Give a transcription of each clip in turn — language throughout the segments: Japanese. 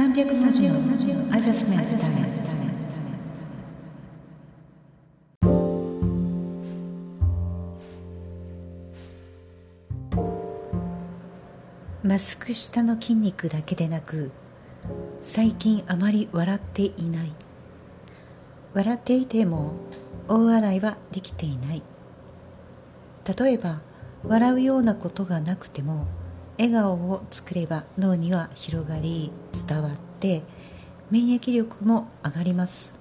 アジャスメントタイムマスク下の筋肉だけでなく最近あまり笑っていない。笑っていても大笑いはできていない。例えば笑うようなことがなくても笑顔を作れば脳には広がり伝わって免疫力も上がります。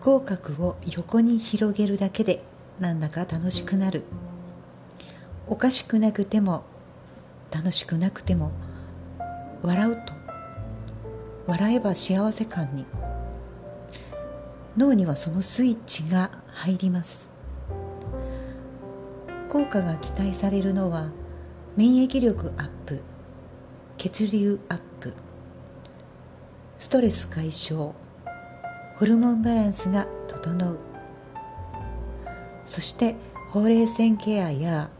口角を横に広げるだけでなんだか楽しくなる。おかしくなくても楽しくなくても笑うと笑えば幸せ感に脳にはそのスイッチが入ります。効果が期待されるのは免疫力アップ血流アップストレス解消ホルモンバランスが整う。そしてほうれい線ケアや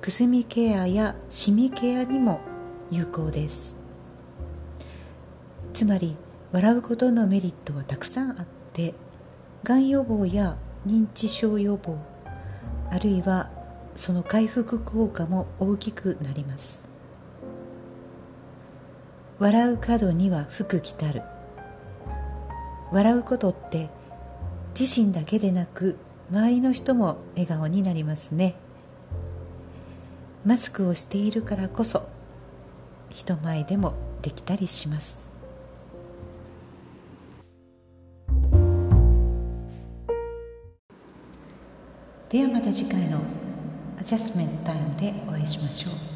くすみケアやシミケアにも有効です。つまり笑うことのメリットはたくさんあってがん予防や認知症予防あるいはその回復効果も大きくなります。笑う角には福来たる。笑うことって自身だけでなく周りの人も笑顔になりますね。マスクをしているからこそ人前でもできたりします。ではまた次回のジャスメンタイムでお会いしましょう。